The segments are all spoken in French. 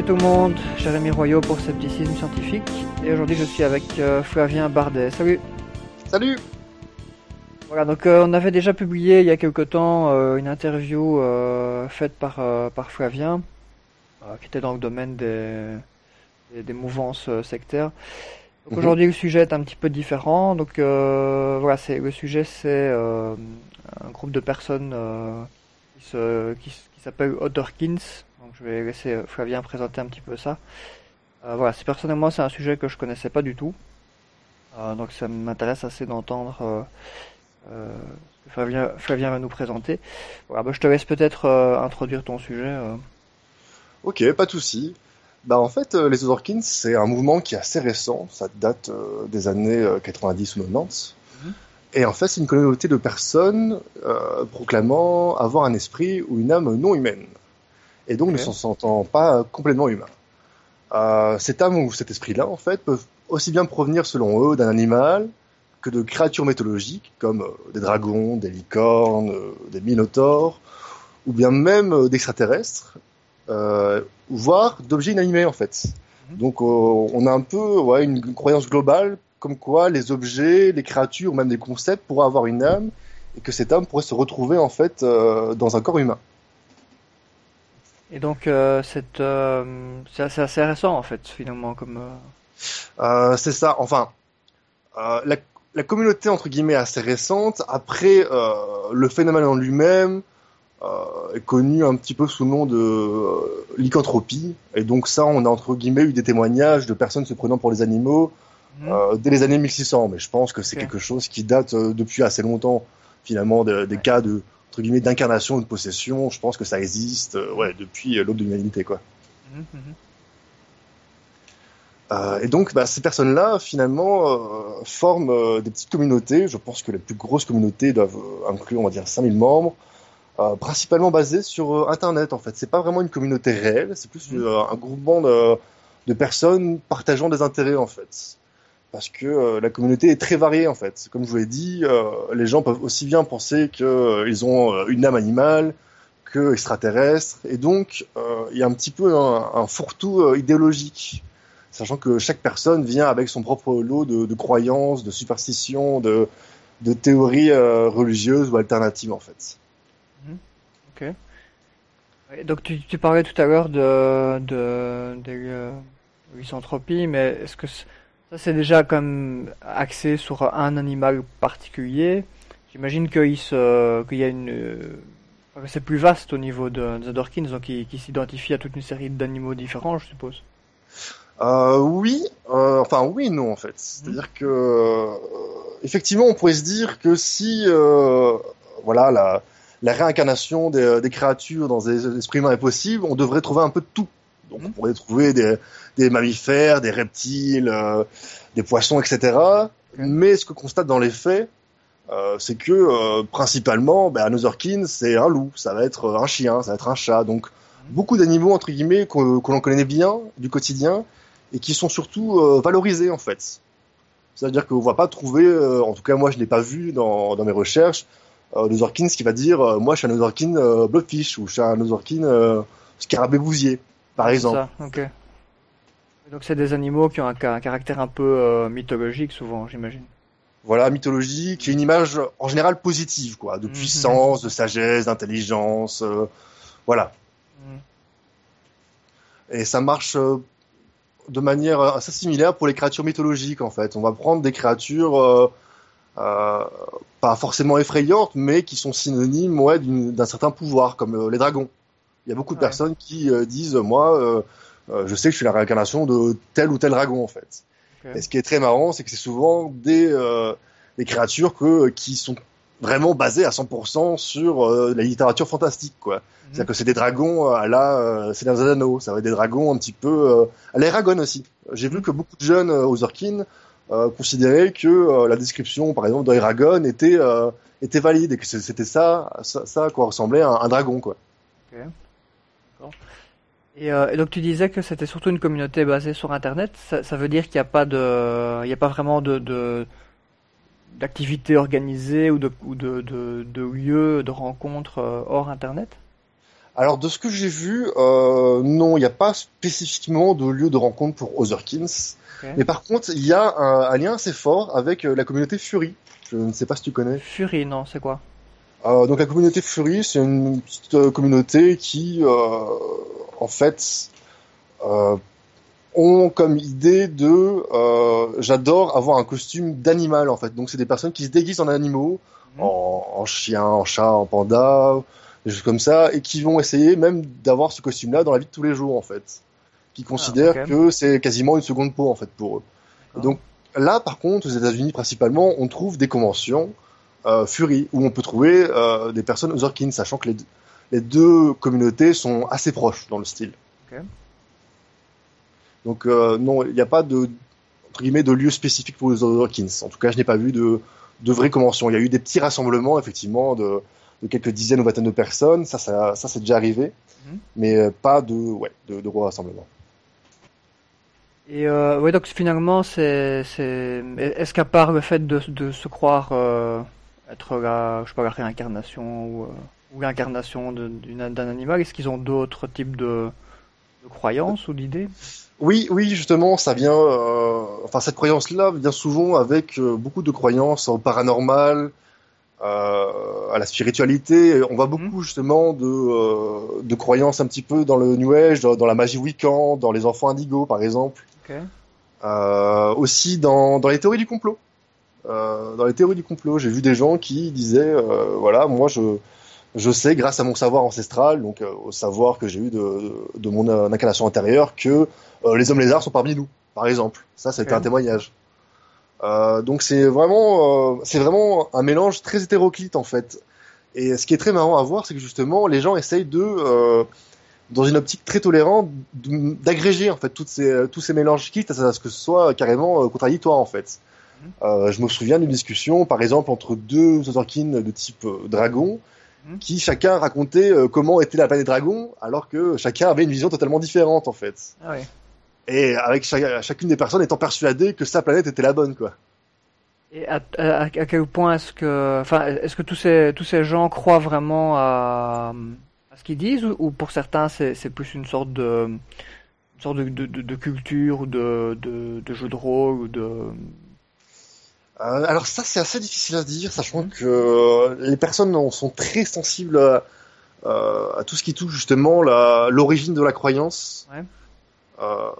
Salut tout le monde, Jérémy Royaux pour Scepticisme Scientifique. Et aujourd'hui je suis avec euh, Flavien Bardet. Salut Salut Voilà, donc euh, on avait déjà publié il y a quelque temps euh, une interview faite par, par Flavien, qui était dans le domaine des, des, des mouvances sectaires. Donc Mhm. aujourd'hui le sujet est un petit peu différent. Donc voilà, c'est le sujet c'est un groupe de personnes qui se, qui, qui s'appelle Otterkins. Donc je vais laisser euh, Flavien présenter un petit peu ça. Euh, voilà, c'est personnellement c'est un sujet que je connaissais pas du tout. Euh, donc ça m'intéresse assez d'entendre euh, ce que Flavien, Flavien va nous présenter. Voilà, bah, je te laisse peut-être introduire ton sujet. Ok, pas de souci. Bah en fait, les Otherkins, c'est un mouvement qui est assez récent, ça date des années euh, 90 ou 90. Mhm. Et en fait, c'est une communauté de personnes euh, proclamant avoir un esprit ou une âme non humaine. Et donc ne s'en sentant pas complètement humain. Euh, cette âme ou cet esprit-là, en fait, peuvent aussi bien provenir, selon eux, d'un animal que de créatures mythologiques, comme euh, des dragons, des licornes, euh, des minotaures, ou bien même euh, d'extraterrestres, euh, voire d'objets inanimés en fait. Mhm. Donc euh, on a un peu ouais, une croyance globale comme quoi les objets, les créatures, même des concepts pourraient avoir une âme et que cette âme pourrait se retrouver en fait euh, dans un corps humain. Et donc euh, cette, euh, c'est assez, assez récent en fait finalement comme. euh, c'est ça. Enfin, la, la communauté entre guillemets assez récente. Après, le phénomène en lui-même est connu un petit peu sous le nom de lycanthropie. Et donc ça, on a entre guillemets eu des témoignages de personnes se prenant pour les animaux mhm. dès les années 1600. Mais je pense que c'est quelque chose qui date depuis assez longtemps. Finalement, de- des Ouais. cas de entre guillemets d'incarnation ou de possession, je pense que ça existe euh, ouais depuis euh, l'aube de l'humanité quoi. Mhm, mhm. Euh, et donc, bah, ces personnes-là, finalement, euh, forment des petites communautés. Je pense que les plus grosses communautés doivent inclure, on va dire, 5000 membres, principalement basées sur Internet, en fait. C'est pas vraiment une communauté réelle, c'est plus Mhm. un groupement de, de personnes partageant des intérêts, en fait. Parce que euh, la communauté est très variée, en fait. Comme je vous l'ai dit, euh, les gens peuvent aussi bien penser qu'ils ont euh, une âme animale que extraterrestre. Et donc, il y a un petit peu un, fourre-tout idéologique sachant que chaque personne vient avec son propre lot de, croyances, de superstitions, de, théories religieuses ou alternatives en fait. Et donc tu, parlais tout à l'heure de, de, de mais est-ce que ça c'est déjà comme axé sur un animal particulier? J'imagine qu'il y a une, c'est plus vaste au niveau de, de Dawkins, donc qui, qui s'identifie à toute une série d'animaux différents, je suppose. Euh, oui, euh, enfin oui et non en fait. C'est-à-dire que euh, effectivement on pourrait se dire que si voilà la, la réincarnation des, des créatures dans des esprits humains est possible, on devrait trouver un peu de tout. Donc on pourrait trouver des, des mammifères, des reptiles, euh, des poissons, etc. Mais ce que constate dans les faits, euh, c'est que euh, principalement, ben, Anotherkin, c'est un loup, ça va être un chien, ça va être un chat. Donc beaucoup d'animaux entre guillemets que, que l'on connaît bien du quotidien et qui sont surtout euh, valorisés en fait. C'est-à-dire qu'on va pas trouver, euh, en tout cas moi je n'ai pas vu dans, dans mes recherches, euh, Orkins qui va dire euh, moi je suis un Otherkin euh, blobfish ou je suis un Otherkin euh, scarabée bousier, par exemple. ça. Et Donc c'est des animaux qui ont un, ca- un caractère un peu euh, mythologique souvent, j'imagine. Voilà, mythologie, qui est une image en général positive, quoi, de Mhm. puissance, de sagesse, d'intelligence, euh, voilà. Mhm. Et ça marche euh, de manière assez similaire pour les créatures mythologiques, en fait. On va prendre des créatures pas forcément effrayantes, mais qui sont synonymes ouais, d'un certain pouvoir, comme les dragons. Il y a beaucoup de Ouais. personnes qui euh, disent, moi, euh, euh, je sais que je suis la réincarnation de tel ou tel dragon, en fait. Et ce qui est très marrant, c'est que c'est souvent des, des créatures que, qui sont vraiment basées à 100% sur la littérature fantastique, quoi. C'est-à-dire que c'est des dragons à la Seigneur des Anneaux, ça va être des dragons un petit peu à l'Eragon aussi. J'ai vu Mhm. que beaucoup de jeunes aux Orkins euh, considéraient que euh, la description, par exemple, d'Eragon était euh, était valide et que c'était ça, ça, ça à quoi ressemblait un, un dragon, quoi. Et, euh, et donc tu disais que c'était surtout une communauté basée sur Internet. Ça, ça veut dire qu'il n'y a pas de, il n'y a pas vraiment de, d'activités organisées ou de ou de, de, de lieux de rencontres euh, hors Internet? Alors de ce que j'ai vu, euh, non, il n'y a pas spécifiquement de lieu de rencontre pour Otherkins. Ok. Mais par contre, il y a un, un lien assez fort avec la communauté Fury. Je ne sais pas si tu connais. Fury, non, c'est quoi? Euh, donc la communauté Fury, c'est une petite communauté qui, euh, en fait, euh, ont comme idée de, euh, j'adore avoir un costume d'animal en fait. Donc c'est des personnes qui se déguisent en animaux, Mhm. en, en chien, en chat, en panda, des choses comme ça, et qui vont essayer même d'avoir ce costume-là dans la vie de tous les jours en fait. Qui considèrent ok. que c'est quasiment une seconde peau en fait pour eux. Et donc là, par contre, aux États-Unis principalement, on trouve des conventions euh, Fury où on peut trouver euh, des personnes Otherkin, sachant que les, les deux communautés sont assez proches dans le style. Donc euh, non, il n'y a pas de entre guillemets de lieu spécifique pour les Otherkins. En tout cas, je n'ai pas vu de de vraies conventions. Il y a eu des petits rassemblements effectivement de, de quelques dizaines ou vingtaines de personnes. Ça, ça, ça c'est déjà arrivé, Mhm. mais euh, pas de ouais de, de gros rassemblements. Et euh, ouais, donc finalement, c'est, c'est, est-ce qu'à part le fait de, de se croire euh, être la, je sais pas, la réincarnation ou, euh, ou l'incarnation d'un animal, est-ce qu'ils ont d'autres types de, de croyances ou d'idées? Oui, oui, justement, ça vient. euh, enfin, cette croyance-là vient souvent avec euh, beaucoup de croyances au paranormal, euh, à la spiritualité. On voit beaucoup justement de, de croyances un petit peu dans le New Age, dans, dans la magie Wiccan, dans les enfants indigos, par exemple. Aussi dans, dans les théories du complot. Dans les théories du complot, j'ai vu des gens qui disaient, voilà, moi je, je sais grâce à mon savoir ancestral, donc euh, au savoir que j'ai eu de, de mon euh, incarnation intérieure, que euh, les hommes lézards sont parmi nous, par exemple. Ça, c'était un témoignage. Euh, donc c'est vraiment, euh, c'est vraiment un mélange très hétéroclite en fait. Et ce qui est très marrant à voir, c'est que justement, les gens essayent de, euh, dans une optique très tolérante, d'agréger en fait toutes ces, tous ces mélanges quitte à ce que ce soit carrément contradictoire en fait. Mhm. Euh, je me souviens d'une discussion, par exemple, entre deux Otherkin de type dragon. Qui chacun racontait euh, comment était la planète dragon, alors que chacun avait une vision totalement différente en fait. Ah ouais. Et avec chaque- chacune des personnes étant persuadée que sa planète était la bonne quoi. Et à, à, à quel point est-ce que, enfin, est-ce que tous ces, tous ces gens croient vraiment à, à ce qu'ils disent ou, ou pour certains c'est, c'est plus une sorte de, une sorte de, de, de, de culture ou de, de, de jeu de rôle ou de, Euh, alors ça, c'est assez difficile à dire, sachant Mhm. que euh, les personnes sont très sensibles à, euh, à tout ce qui touche justement l'origine de la croyance. Ouais. Euh,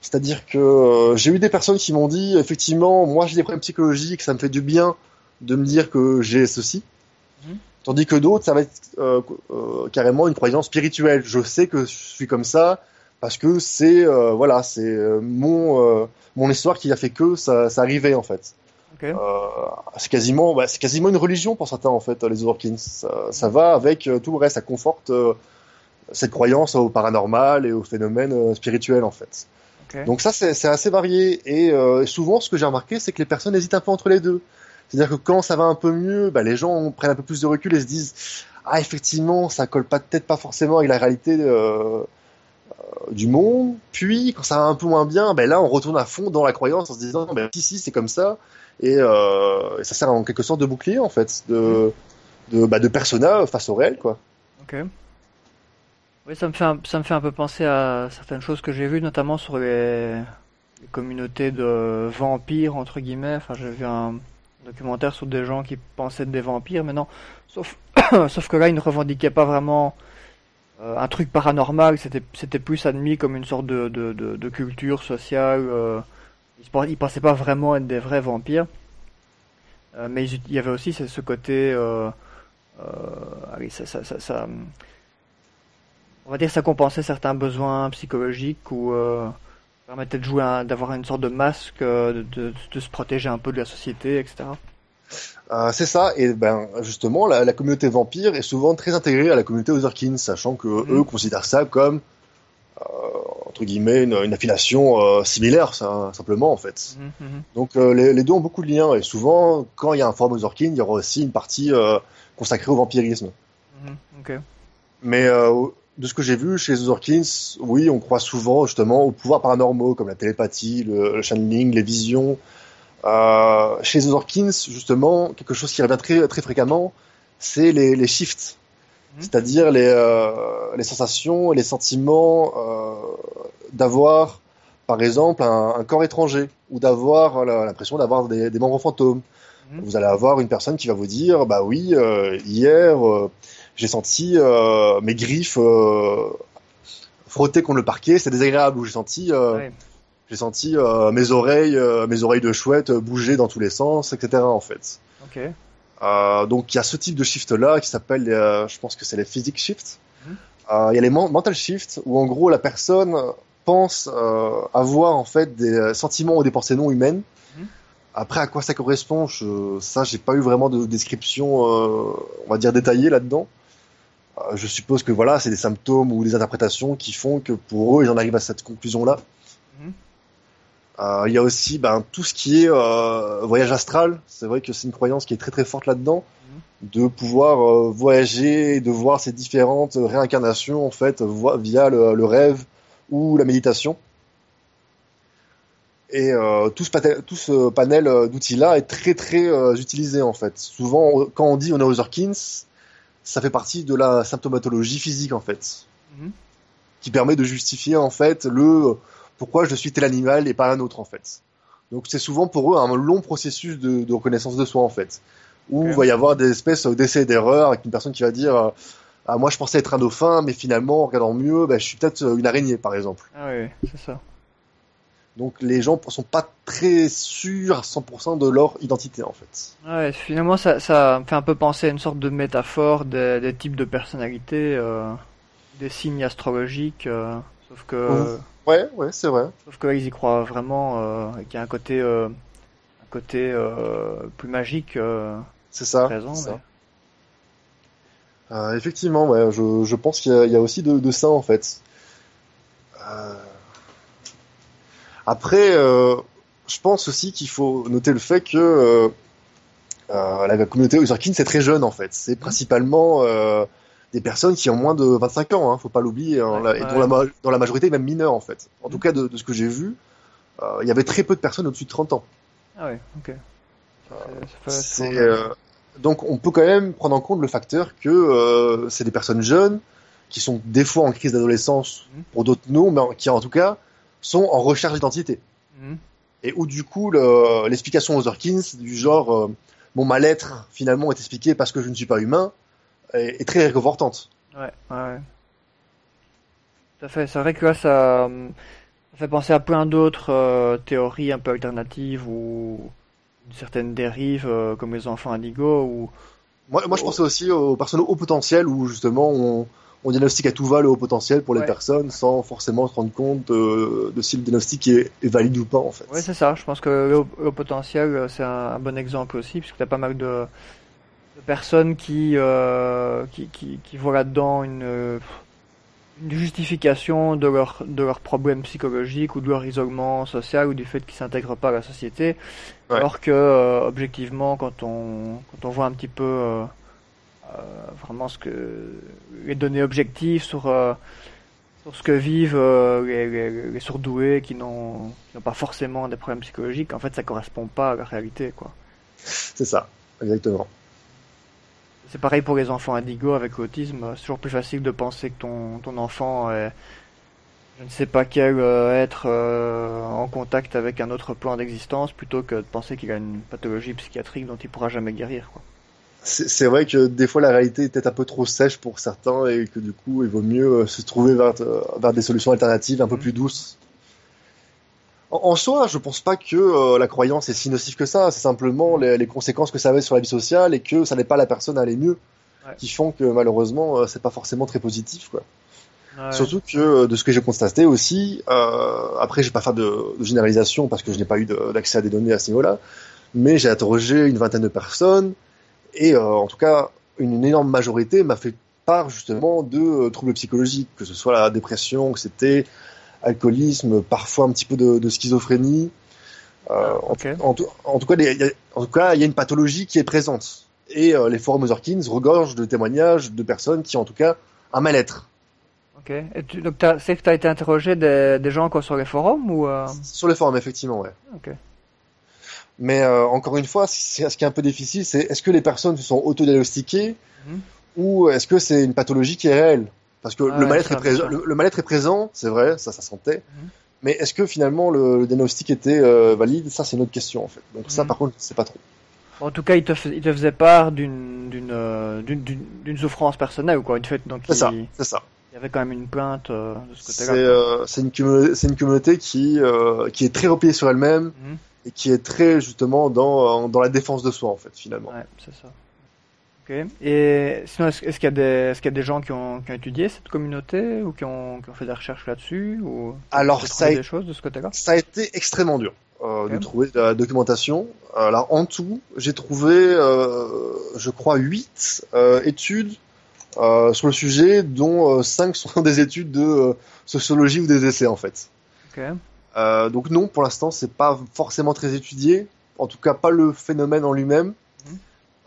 C'est-à-dire que j'ai eu des personnes qui m'ont dit, effectivement, moi j'ai des problèmes psychologiques, ça me fait du bien de me dire que j'ai ceci. Mhm. Tandis que d'autres, ça va être carrément une croyance spirituelle. Je sais que je suis comme ça parce que c'est euh, voilà, c'est euh, mon euh, mon histoire qui a fait que ça, ça arrivait en fait. ok, Euh, c'est quasiment, bah, c'est quasiment une religion pour certains en fait, les Otherkins. Ça, ça va avec tout le reste, ça conforte euh, cette croyance au paranormal et aux phénomènes spirituels en fait. ok. Donc ça, c'est assez varié et euh, souvent, ce que j'ai remarqué, c'est que les personnes hésitent un peu entre les deux. C'est-à-dire que quand ça va un peu mieux, bah, les gens prennent un peu plus de recul et se disent ah effectivement, ça colle pas peut-être pas forcément avec la réalité euh, du monde. Puis quand ça va un peu moins bien, ben là on retourne à fond dans la croyance en se disant ben si si c'est comme ça et, euh, ça sert en quelque sorte de bouclier en fait de de, bah, de persona face au réel quoi. Ok. Oui, ça me fait un, ça me fait un peu penser à certaines choses que j'ai vues, notamment sur les, les communautés de vampires, entre guillemets. Enfin, j'ai vu un documentaire sur des gens qui pensaient être des vampires, mais non. Sauf, sauf que là, ils ne revendiquaient pas vraiment euh, un truc paranormal. C'était, plus admis comme une sorte de, de, de, culture sociale. euh, ils, ils pensaient pas vraiment être des vrais vampires. Euh, mais il y avait aussi ce, côté, ça, ça, on va dire ça compensait certains besoins psychologiques ou permettait de jouer, d'avoir une sorte de masque, de se protéger un peu de la société, etc. Euh, c'est ça, et ben justement, la, la communauté vampire est souvent très intégrée à la communauté Otherkin, sachant que Mhm. eux considèrent ça comme euh, entre guillemets une, une affiliation euh, similaire, ça, simplement en fait. Mhm, mhm. Donc les, les deux ont beaucoup de liens, et souvent, quand il y a un forum Otherkin, il y aura aussi une partie consacrée au vampirisme. Mais de ce que j'ai vu chez les Otherkins, oui, on croit souvent justement aux pouvoirs paranormaux, comme la télépathie, le, le channeling, les visions. Euh, chez les Otherkins, justement, quelque chose qui revient très, très fréquemment, c'est les, les shifts. c'est-à-dire les, euh, les sensations et les sentiments euh, d'avoir, par exemple, un, un, corps étranger ou d'avoir l'impression d'avoir des, des, membres fantômes. Mmh. Vous allez avoir une personne qui va vous dire, bah oui, euh, hier, euh, j'ai senti euh, mes griffes frotter contre le parquet, c'est désagréable. Ou j'ai senti, ouais. J'ai senti mes oreilles, mes oreilles de chouette bouger dans tous les sens, etc. En fait. Okay. Euh, donc il y a ce type de shift là qui s'appelle, euh, je pense que c'est les physique shift. -hmm. Il y a les mental shift où en gros la personne pense avoir en fait des sentiments ou des pensées non humaines. -hmm. Après à quoi ça correspond, je, ça j'ai pas eu vraiment de description, on va dire détaillée là-dedans. je suppose que voilà c'est des symptômes ou des interprétations qui font que pour eux ils en arrivent à cette conclusion là. Mm -hmm. Euh, il y a aussi ben, tout ce qui est euh, voyage astral. C'est vrai que c'est une croyance qui est très très forte là-dedans, mmh. de pouvoir euh, voyager, de voir ces différentes réincarnations en fait via le, le, rêve ou la méditation. Et euh, tout, ce panel, tout ce panel d'outils-là est très très euh, utilisé en fait. Souvent, quand on dit on est aux Orkins, ça fait partie de la symptomatologie physique en fait, mmh. qui permet de justifier en fait le pourquoi je suis tel animal et pas un autre en fait. Donc c'est souvent pour eux un long processus de, de reconnaissance de soi en fait, où okay. il va y avoir des espèces d'essais d'erreur avec une personne qui va dire ah, moi je pensais être un dauphin mais finalement en regardant mieux bah, je suis peut-être une araignée par exemple. Ah oui, c'est ça. Donc les gens sont pas très sûrs à 100% de leur identité en fait. Ouais, finalement ça, ça fait un peu penser à une sorte de métaphore des, des types de personnalités, euh, des signes astrologiques, euh, sauf que... Mmh. Ouais, ouais, c'est vrai. Sauf que ils y croient vraiment, euh, qu'il y a un côté, euh, un côté euh, plus magique. C'est ça. Présent, ça. Euh, effectivement, ouais, je, je pense qu'il y, y, a aussi de, de, ça en fait. Euh, après, je pense aussi qu'il faut noter le fait que la communauté Userkin c'est très jeune en fait. C'est principalement des personnes qui ont moins de 25 ans, hein, faut pas l'oublier, hein, ouais, et ouais. dont, la, dans la majorité même mineures en fait. En Mmh. tout cas, de, de ce que j'ai vu, euh, il y avait très peu de personnes au-dessus de 30 ans. Ah ouais, ok. C'est, euh, donc on peut quand même prendre en compte le facteur que euh, c'est des personnes jeunes qui sont des fois en crise d'adolescence, Mhm. pour d'autres non, mais qui en tout cas sont en recherche d'identité. Mhm. Et où du coup le- l'explication aux Orkins du genre euh, mon mal-être finalement est expliqué parce que je ne suis pas humain est, est très réconfortante. Ouais, ouais. Tout à fait. C'est vrai que là, ça, ça fait penser à plein d'autres euh, théories un peu alternatives ou une certaine dérive euh, comme les enfants indigo ou Moi, moi je pensais aussi aux personnes au haut potentiel où justement on, on diagnostique à tout va le haut potentiel pour les Ouais. personnes sans forcément se rendre compte de, de si le diagnostic est, est valide ou pas en fait. Ouais, c'est ça. Je pense que le, haut- le haut potentiel, euh, c'est un, un bon exemple aussi, puisque tu as pas mal de, de personnes qui, euh, qui, qui, qui voient là-dedans une, euh, une justification de leur, de leurs problèmes psychologiques ou de leur isolement social ou du fait qu'ils s'intègrent pas à la société. Ouais. Alors que, euh, objectivement, quand on, quand on voit un petit peu euh, euh, vraiment ce que les données objectives sur, euh, sur ce que vivent euh, les, les, les surdoués qui n'ont qui n'ont pas forcément des problèmes psychologiques, en fait, ça correspond pas à la réalité, quoi. C'est ça, exactement. C'est pareil pour les enfants indigos avec l'autisme. C'est toujours plus facile de penser que ton, ton enfant est, je ne sais pas quel euh, être euh, en contact avec un autre plan d'existence plutôt que de penser qu'il a une pathologie psychiatrique dont il pourra jamais guérir, quoi. C'est vrai que des fois la réalité est peut-être un peu trop sèche pour certains et que du coup il vaut mieux euh, se trouver vers, euh, vers des solutions alternatives un peu Mhm. plus douces. En, soi, je pense pas que euh, la croyance est si nocive que ça. C'est simplement les, les conséquences que ça avait sur la vie sociale et que ça n'est pas la personne à aller mieux Ouais. qui font que malheureusement euh, c'est pas forcément très positif quoi. Ouais. Surtout que euh, de ce que j'ai constaté aussi, euh, après je vais pas faire de, de généralisation parce que je n'ai pas eu de- d'accès à des données à ce niveau-là, mais j'ai interrogé une vingtaine de personnes et en tout cas une, une énorme majorité m'a fait part justement de troubles psychologiques, que ce soit la dépression, anxiété, alcoolisme, parfois un petit peu de, de schizophrénie. Euh, en, tout, en tout cas, il y a, une pathologie qui est présente. Et euh, les forums Otherkins regorgent de témoignages de personnes qui ont en tout cas un mal-être. Ok. Et tu, donc c'est que tu as été interrogé des, des gens quoi sur les forums ou euh... Sur les forums, effectivement, ouais. Ok. Mais euh, encore une fois, ce qui est un peu difficile, c'est est-ce que les personnes se sont autodiagnostiquées Mhm. ou est-ce que c'est une pathologie qui est réelle? Parce que Ah le mal-être est présent, le, le mal-être est présent, c'est vrai, ça, ça sentait. Mhm. Mais est-ce que finalement le, le diagnostic était euh, valide? Ça, c'est une autre question en fait. Donc ça, Mhm. par contre, je sais pas trop. En tout cas, il te, fais- il te faisait part d'une d'une euh, souffrance personnelle ou quoi. Une fait, donc C'est ça, c'est ça. il y avait quand même une plainte euh, de ce C'est côté-là. c'est une, communauté- c'est une communauté qui, qui est très repliée sur elle-même Mhm. et qui est très justement dans, dans la défense de soi en fait finalement. Ouais, c'est ça. Et sinon, est-ce qu'il y a des est-ce qu'il y a des gens qui ont, qui ont étudié cette communauté ou qui ont, qui ont fait des recherches là-dessus ou Alors, ça a- des choses de ce côté-là? Ça a été extrêmement dur euh, de trouver de la documentation. Alors en tout, j'ai trouvé, euh, je crois, 8 études euh, sur le sujet, dont 5 sont des études de sociologie ou des essais en fait. Donc non, pour l'instant, c'est pas forcément très étudié. En tout cas, pas le phénomène en lui-même.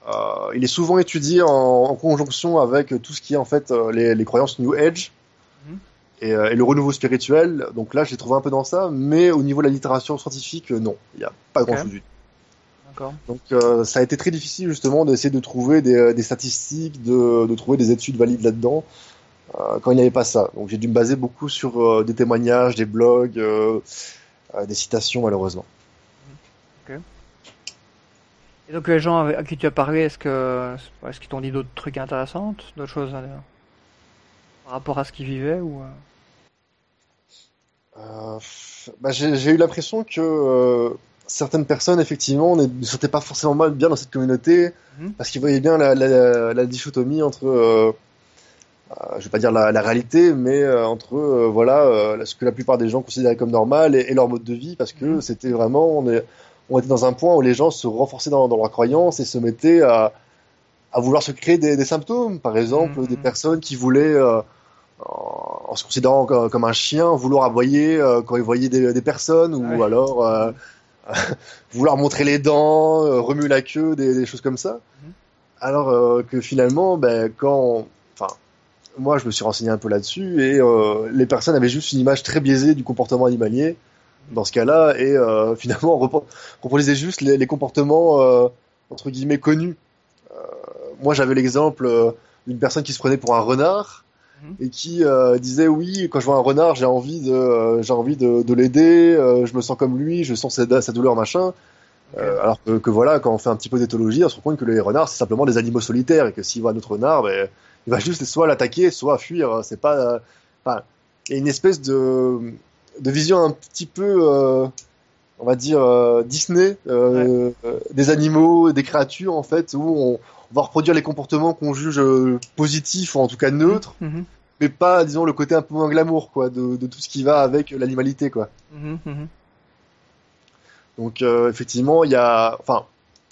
Euh, il est souvent étudié en, en conjonction avec tout ce qui est en fait euh, les, les croyances New Age Mhm. et, euh, et le renouveau spirituel. Donc là, je l'ai trouvé un peu dans ça, mais au niveau de la littérature scientifique, non, il n'y a pas grand-chose du tout. Donc euh, ça a été très difficile justement d'essayer de trouver des, des statistiques, de, de trouver des études valides là-dedans euh, quand il n'y avait pas ça. Donc j'ai dû me baser beaucoup sur euh, des témoignages, des blogs, des citations malheureusement. Et donc les gens à qui tu as parlé, est-ce que est-ce qu'ils t'ont dit d'autres trucs intéressants, d'autres choses par rapport à ce qu'ils vivaient ou euh, Euh, bah, j'ai eu l'impression que euh, certaines personnes effectivement ne se sentaient pas forcément mal bien dans cette communauté Mhm. parce qu'ils voyaient bien la, la, la dichotomie entre euh, je vais pas dire la, la réalité mais entre voilà ce que la plupart des gens considéraient comme normal et, et leur mode de vie parce que Mhm. c'était vraiment on, est, on était dans un point où les gens se renforçaient dans, dans leurs croyances et se mettaient à, à vouloir se créer des, des symptômes par exemple Mhm. des personnes qui voulaient euh, en, en se considérant comme, comme un chien, vouloir aboyer euh, quand ils voyaient des, des personnes, ou Ouais. alors euh, vouloir montrer les dents, remuer la queue, des, des choses comme ça. Mhm. Alors que finalement, ben, quand, enfin, moi je me suis renseigné un peu là-dessus et les personnes avaient juste une image très biaisée du comportement animalier dans ce cas-là et euh, finalement on repro- reproduisait juste les, les comportements euh, entre guillemets connus. Euh, moi j'avais l'exemple d'une personne qui se prenait pour un renard Mhm. et qui disait oui quand je vois un renard j'ai envie de j'ai envie de, de l'aider je me sens comme lui je sens sa, sa douleur machin alors que, que voilà quand on fait un petit peu d'éthologie on se rend compte que les renards c'est simplement des animaux solitaires et que s'il voit un autre renard ben, il va juste soit l'attaquer soit fuir c'est pas enfin il y a une espèce de de vision un petit peu euh, on va dire euh, Disney euh, des animaux des créatures en fait où on, on va reproduire les comportements qu'on juge positifs ou en tout cas neutres Mhm. mais pas disons le côté un peu moins glamour quoi de, de tout ce qui va avec l'animalité quoi Mhm. Mhm. donc effectivement il y a enfin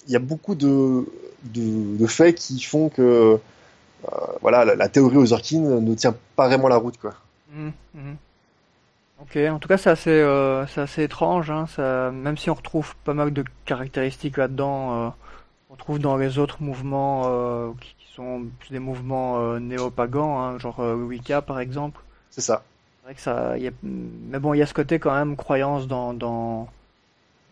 il y a beaucoup de, de, de faits qui font que euh, voilà la, la théorie aux orchines ne tient pas vraiment la route quoi Mhm. Mhm. Ok, en tout cas c'est assez, euh, c'est assez étrange, hein, ça, même si on retrouve pas mal de caractéristiques là-dedans, euh, on trouve dans les autres mouvements euh, qui, qui sont plus des mouvements euh, néo-pagans, hein, genre Wicca par exemple. c'est ça vrai que ça, y a, mais bon, il y a ce côté quand même croyance dans dans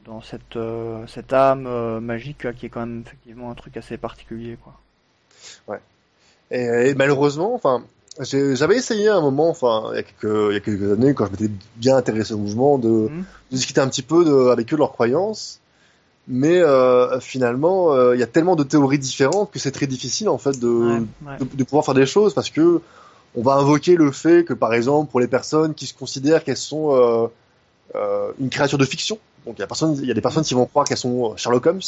dans cette cette âme magique là, qui est quand même effectivement un truc assez particulier quoi. Et, et malheureusement, enfin, j'avais essayé à un moment, enfin, il y a quelques, il y a quelques années, quand je m'étais bien intéressé au mouvement, de, Mhm. de discuter un petit peu de, avec eux de leurs croyances. Mais euh, finalement, euh, il y a tellement de théories différentes que c'est très difficile en fait de, Ouais, ouais. de, de pouvoir faire des choses parce que on va invoquer le fait que, par exemple, pour les personnes qui se considèrent qu'elles sont euh, euh, une créature de fiction, donc il y a personne, il y a des personnes qui vont croire qu'elles sont Sherlock Holmes.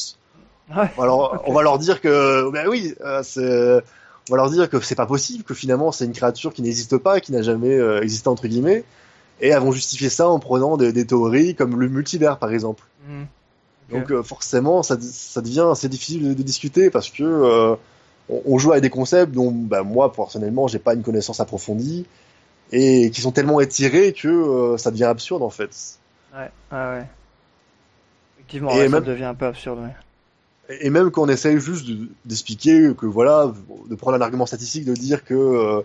Ouais. Alors, on va leur dire que, ben oui, euh, c'est, on va leur dire que c'est pas possible, que finalement c'est une créature qui n'existe pas, qui n'a jamais euh, existé entre guillemets, et elles vont justifier ça en prenant des, des théories comme le multivers par exemple. Ok. Donc euh, forcément, ça, ça devient assez difficile de, de discuter parce que euh, on, on joue avec des concepts dont, ben, moi personnellement, j'ai pas une connaissance approfondie et qui sont tellement étirés que ça devient absurde en fait. Ouais, ouais, ouais. Effectivement, ouais, ça même- devient un peu absurde. ouais. Et même quand on essaye juste de- d'expliquer que voilà, de prendre un argument statistique, de dire que, euh,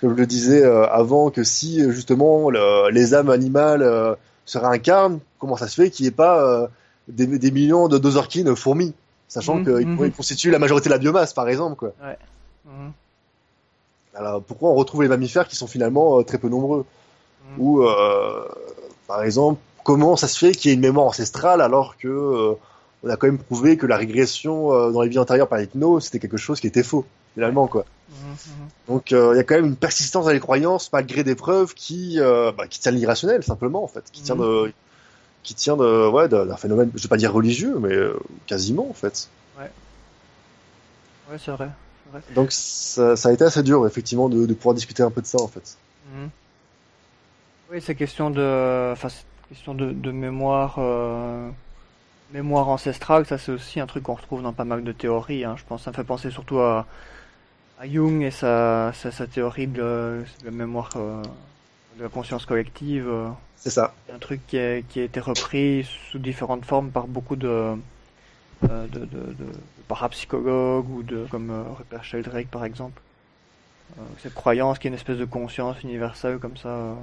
comme je le disais euh, avant, que si justement le- les âmes animales euh, se réincarnent, comment ça se fait qu'il n'y ait pas euh, des, des millions de dozorkines fourmis, sachant Mhm, qu'ils pourraient constituer la majorité de la biomasse, par exemple, quoi. Mhm. Alors, pourquoi on retrouve les mammifères qui sont finalement très peu nombreux? Ou, par exemple, comment ça se fait qu'il y ait une mémoire ancestrale alors que on a quand même prouvé que la régression euh, dans les vies antérieures par l'hypnose, c'était quelque chose qui était faux, finalement, quoi. Mhm. Donc, euh, il y a quand même une persistance dans les croyances, malgré des preuves qui, euh, bah, qui tient l'irrationnel, simplement, en fait. Qui tient Mhm. de, qui tient de, ouais, de- d'un phénomène, je vais pas dire religieux, mais euh, quasiment, en fait. Ouais, c'est vrai. Donc, ça, ça a été assez dur, effectivement, de, de pouvoir discuter un peu de ça, en fait. Mhm. Oui, c'est question de, enfin, question de, de mémoire, euh, mémoire ancestrale. Ça, c'est aussi un truc qu'on retrouve dans pas mal de théories. Hein. Je pense, ça me fait penser surtout à, à Jung et sa, sa, sa théorie de, de la mémoire, euh, de la conscience collective. euh. C'est ça. un truc qui a, qui a été repris sous différentes formes par beaucoup de, euh, de, de, de, de parapsychologues ou de, comme Rupert Sheldrake par exemple. Cette croyance qui est une espèce de conscience universelle comme ça.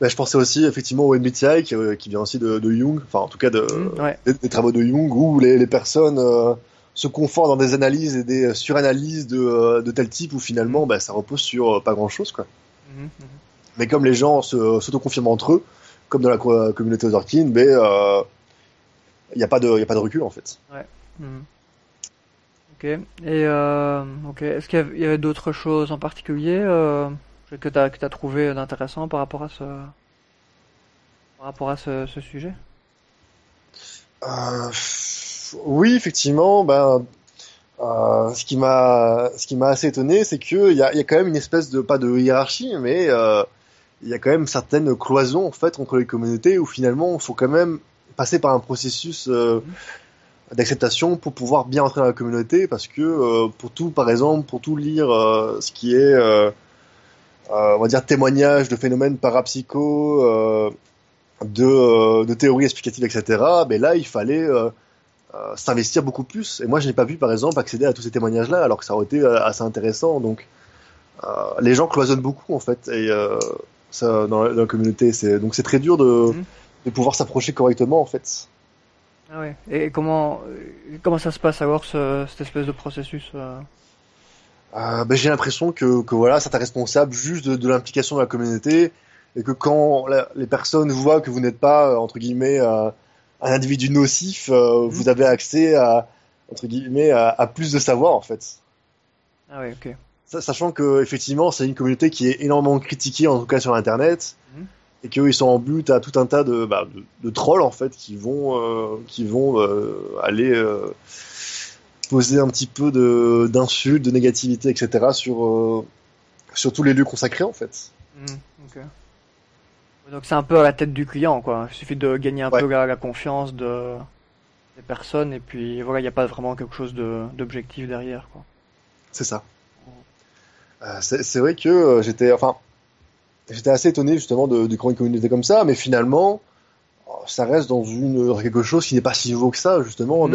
Bah, je pensais aussi, effectivement, au MBTI, qui, euh, qui vient aussi de, de Jung, enfin, en tout cas, de, Mm, ouais. des, des travaux de Jung, où les, les personnes euh, se confortent dans des analyses et des suranalyses de, euh, de tel type, où finalement, bah, ça repose sur pas grand-chose, quoi. Mhm, mhm. Mais comme les gens s'autoconfirment entre eux, comme dans la co- communauté Ozarkin, euh, il n'y a, pas de- y a pas de recul, en fait. Ok. Et euh. Est-ce qu'il y avait, d'autres choses en particulier que tu as, t'as trouvé d'intéressant par rapport à ce, par rapport à ce, sujet? Euh, oui, effectivement, ben, euh, ce qui m'a, assez étonné, c'est que il y a, y a quand même une espèce de, pas de hiérarchie, mais euh, il y a quand même certaines cloisons en fait entre les communautés où finalement il faut quand même passer par un processus d'acceptation pour pouvoir bien entrer dans la communauté, parce que pour tout, par exemple, pour tout lire ce qui est, on va dire témoignages de phénomènes parapsychos. Euh, de, euh, de théories explicatives, etc., ben là, il fallait euh, euh, s'investir beaucoup plus. Et moi, je n'ai pas pu, par exemple, accéder à tous ces témoignages-là, alors que ça aurait été euh, assez intéressant. Donc, euh, les gens cloisonnent beaucoup, en fait, et euh, ça, dans, la, dans la communauté. Donc, c'est très dur de, Mhm. de pouvoir s'approcher correctement, en fait. Ah ouais. Et comment, euh, comment ça se passe alors ce, cette espèce de processus euh? Euh, ben, j'ai l'impression que, que voilà, ça t'est responsable juste de, de l'implication de la communauté, et que quand la- les personnes voient que vous n'êtes pas, euh, entre guillemets, euh, un individu nocif, euh, Mhm. vous avez accès à, entre guillemets, à, à plus de savoir, en fait. Ah ouais, ok. Sa- Sachant que effectivement c'est une communauté qui est énormément critiquée en tout cas sur internet Mhm. et qu'eux ils sont en but à tout un tas de, bah, de, de trolls en fait qui vont qui vont aller euh, poser un petit peu de d'insultes de négativité etc sur euh, sur tous les lieux consacrés en fait ok. Donc c'est un peu à la tête du client, quoi. Il suffit de gagner un Ouais. peu la, la confiance de, des personnes et puis voilà, il n'y a pas vraiment quelque chose de, d'objectif derrière, quoi. c'est ça Euh, c'est c'est vrai que euh, j'étais enfin j'étais assez étonné justement de, de créer une communauté comme ça mais finalement euh, ça reste dans une quelque chose qui n'est pas si nouveau que ça justement.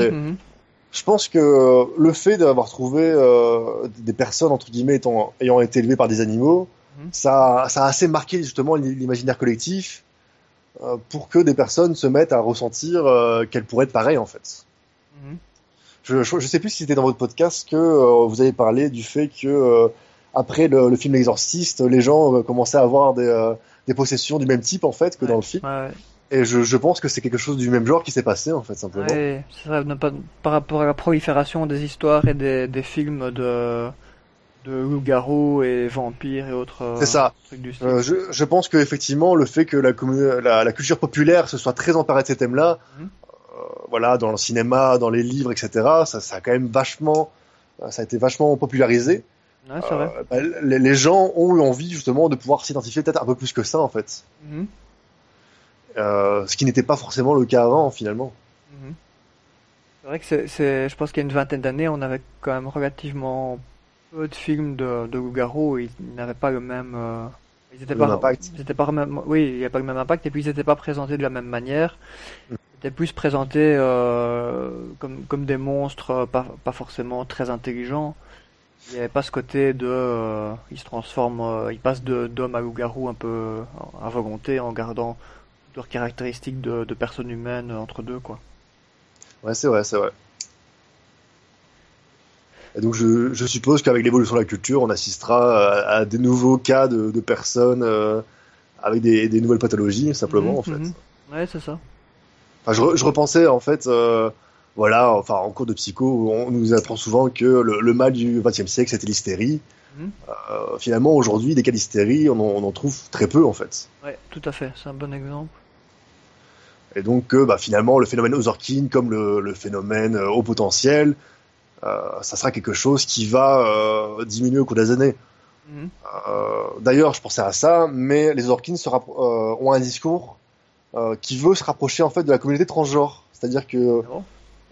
Je pense que euh, le fait d'avoir trouvé euh, des personnes entre guillemets étant, ayant été élevées par des animaux, Mhm. ça, ça a assez marqué justement l'imaginaire collectif euh, pour que des personnes se mettent à ressentir euh, qu'elles pourraient être pareilles en fait. Mhm. Je, je, je sais plus si c'était dans votre podcast que vous avez parlé du fait que après le, le film L'Exorciste, les gens commençaient à avoir des, des possessions du même type en fait que Ouais. dans le film. Ouais, Et je, je pense que c'est quelque chose du même genre qui s'est passé en fait simplement. ne pas- par rapport à la prolifération des histoires et des, des films de, de loups-garous et vampires et autres euh, C'est ça. trucs du style. Euh, je, je pense que effectivement le fait que la, commu- la, la culture populaire se soit très emparée de ces thèmes-là, Mhm. euh, voilà, dans le cinéma, dans les livres, etc., ça, ça a quand même vachement, euh, ça a été vachement popularisé. Ouais, vrai. Euh, bah, les, les gens ont eu envie justement de pouvoir s'identifier peut-être un peu plus que ça en fait, Mhm, Euh, ce qui n'était pas forcément le cas avant finalement. mhm. C'est vrai que c'est, c'est, je pense qu'il y a une vingtaine d'années, on avait quand même relativement peu de films de, de loups-garous. Ils n'avaient pas le même, euh, ils étaient Le pas, impact. ils étaient pas même, oui, il n'y a pas le même impact et puis ils n'étaient pas présentés de la même manière. Mm. Ils étaient plus présentés euh, comme, comme des monstres, pas, pas forcément très intelligents. Il n'y avait pas ce côté de, euh, ils se transforment, euh, ils passent de d'homme à loup-garou un peu à volonté en gardant leurs caractéristiques de, de personnes humaines entre deux, quoi. Ouais, c'est vrai, c'est vrai. Et donc je, je suppose qu'avec l'évolution de la culture, on assistera à, à des nouveaux cas de, de personnes euh, avec des, des nouvelles pathologies, simplement Mhm, en fait. mhm. Ouais, c'est ça. Enfin, je, re- je repensais en fait, euh, voilà, enfin en cours de psycho, on nous apprend souvent que le, le mal du XXe siècle c'était l'hystérie. Mhm. Euh, finalement, aujourd'hui, des cas d'hystérie, on, en- on en trouve très peu en fait. Ouais, tout à fait. C'est un bon exemple. Et donc, euh, bah, finalement, le phénomène Ozorkin, comme le, le phénomène euh, haut potentiel, euh, ça sera quelque chose qui va euh, diminuer au cours des années. Mhm. Euh, D'ailleurs, je pensais à ça, mais les Ozorkins ont un discours qui veut se rapprocher en fait de la communauté transgenre. C'est-à-dire que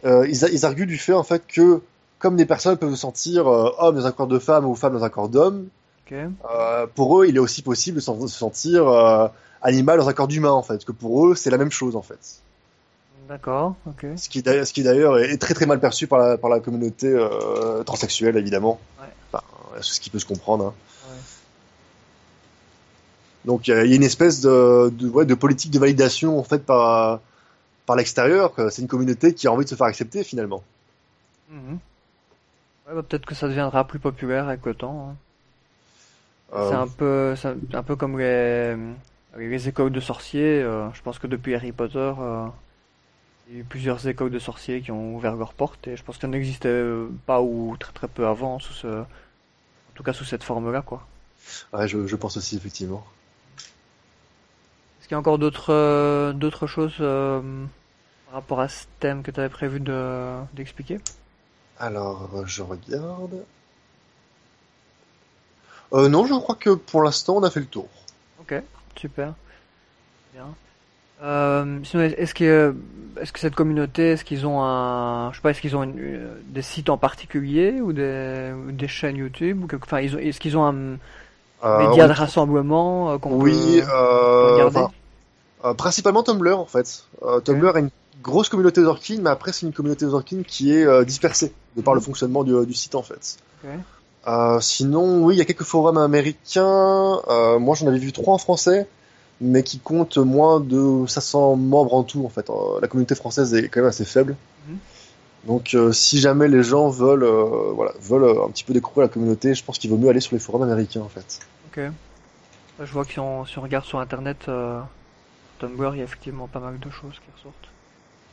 Ah ils, arguent du fait en fait que comme des personnes peuvent se sentir hommes dans un corps de femme ou femmes dans un corps d'homme, pour eux, il est aussi possible de se sentir animal dans un corps d'humain en fait. Que pour eux, c'est la même chose en fait. D'accord. Ok. Ce qui, d'ailleurs- ce qui d'ailleurs est très très mal perçu par la, par la communauté euh, transsexuelle évidemment. Ouais. Enfin, c'est ce qui peut se comprendre. hein. Ouais. Donc il y a il y a une espèce de, de, ouais, de politique de validation en fait par, par l'extérieur. C'est une communauté qui a envie de se faire accepter finalement. Mhm. Ouais, bah, peut-être que ça deviendra plus populaire avec le temps. hein. Euh, C'est un peu, c'est un un peu comme les, les écoles de sorciers. euh, je pense que depuis Harry Potter, euh, il y a eu plusieurs écoles de sorciers qui ont ouvert leurs portes et je pense que ça n'existait euh, pas ou très très peu avant sous ce, en tout cas sous cette forme-là, quoi. ouais, je, je pense aussi effectivement. Est-ce qu'il y a encore d'autres euh, d'autres choses euh, par rapport à ce thème que tu avais prévu de d'expliquer? Alors je regarde. Euh, non, je crois que pour l'instant on a fait le tour. Ok, super. Bien. Euh, sinon, est-ce que, est-ce que cette communauté, est-ce qu'ils ont un, je sais pas, est-ce qu'ils ont une- une- des sites en particulier ou des, ou des chaînes YouTube ou quelque, enfin, ils ont, est-ce qu'ils ont un Euh, média oui, de rassemblement euh, qu'on oui, peut regarder? principalement Tumblr en fait. Tumblr a une grosse communauté Ozorkin, mais après c'est une communauté Ozorkin qui est dispersée de par le Mhm. fonctionnement du, du site en fait. Ok. Euh, sinon, oui, il y a quelques forums américains. Euh, moi, j'en avais vu trois en français, mais qui comptent moins de 500 membres en tout. En fait, Euh, la communauté française est quand même assez faible. Mhm. Donc, euh, si jamais les gens veulent, voilà, veulent un petit peu découvrir la communauté, je pense qu'il vaut mieux aller sur les forums américains, en fait. Ok. Je vois que si on, si on regarde sur Internet, euh, Tumblr, il y a effectivement pas mal de choses qui ressortent.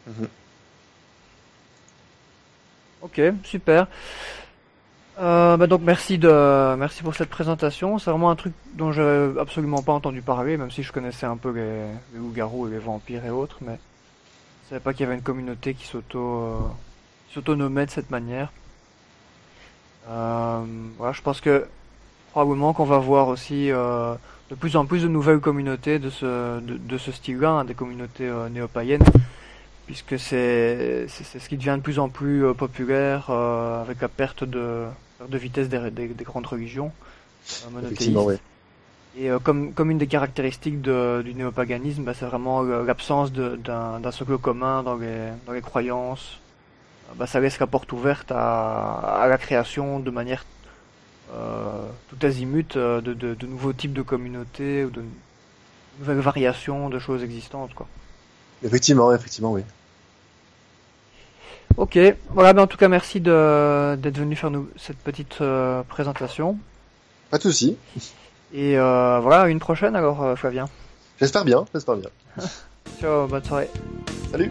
Mhm. Ok, super. Euh, bah donc merci de merci pour cette présentation. C'est vraiment un truc dont j'avais absolument pas entendu parler, même si je connaissais un peu les, les loups-garous et les vampires et autres, mais je savais pas qu'il y avait une communauté qui s'auto euh, s'autonomait de cette manière. Euh, voilà, je pense que probablement qu'on va voir aussi euh, de plus en plus de nouvelles communautés de ce de, de ce style-là, hein, des communautés euh, néo-païennes puisque c'est ce qui devient de plus en plus euh, populaire euh, avec la perte de de vitesse des, des, des grandes religions euh, monothéistes. Oui. Et comme comme une des caractéristiques de, du néopaganisme, bah, c'est vraiment l'absence d'un socle commun dans les dans les croyances. Bah, ça laisse la porte ouverte à, à la création de manière euh, tout azimut de, de, de nouveaux types de communautés ou de nouvelles variations de choses existantes, quoi. Effectivement, effectivement, oui. Ok, voilà, ben en tout cas merci de d'être venu faire nous cette petite euh, présentation. Pas de souci. Et euh, voilà, une prochaine alors euh, Flavien. J'espère bien, j'espère bien. Ciao, bonne soirée. Salut.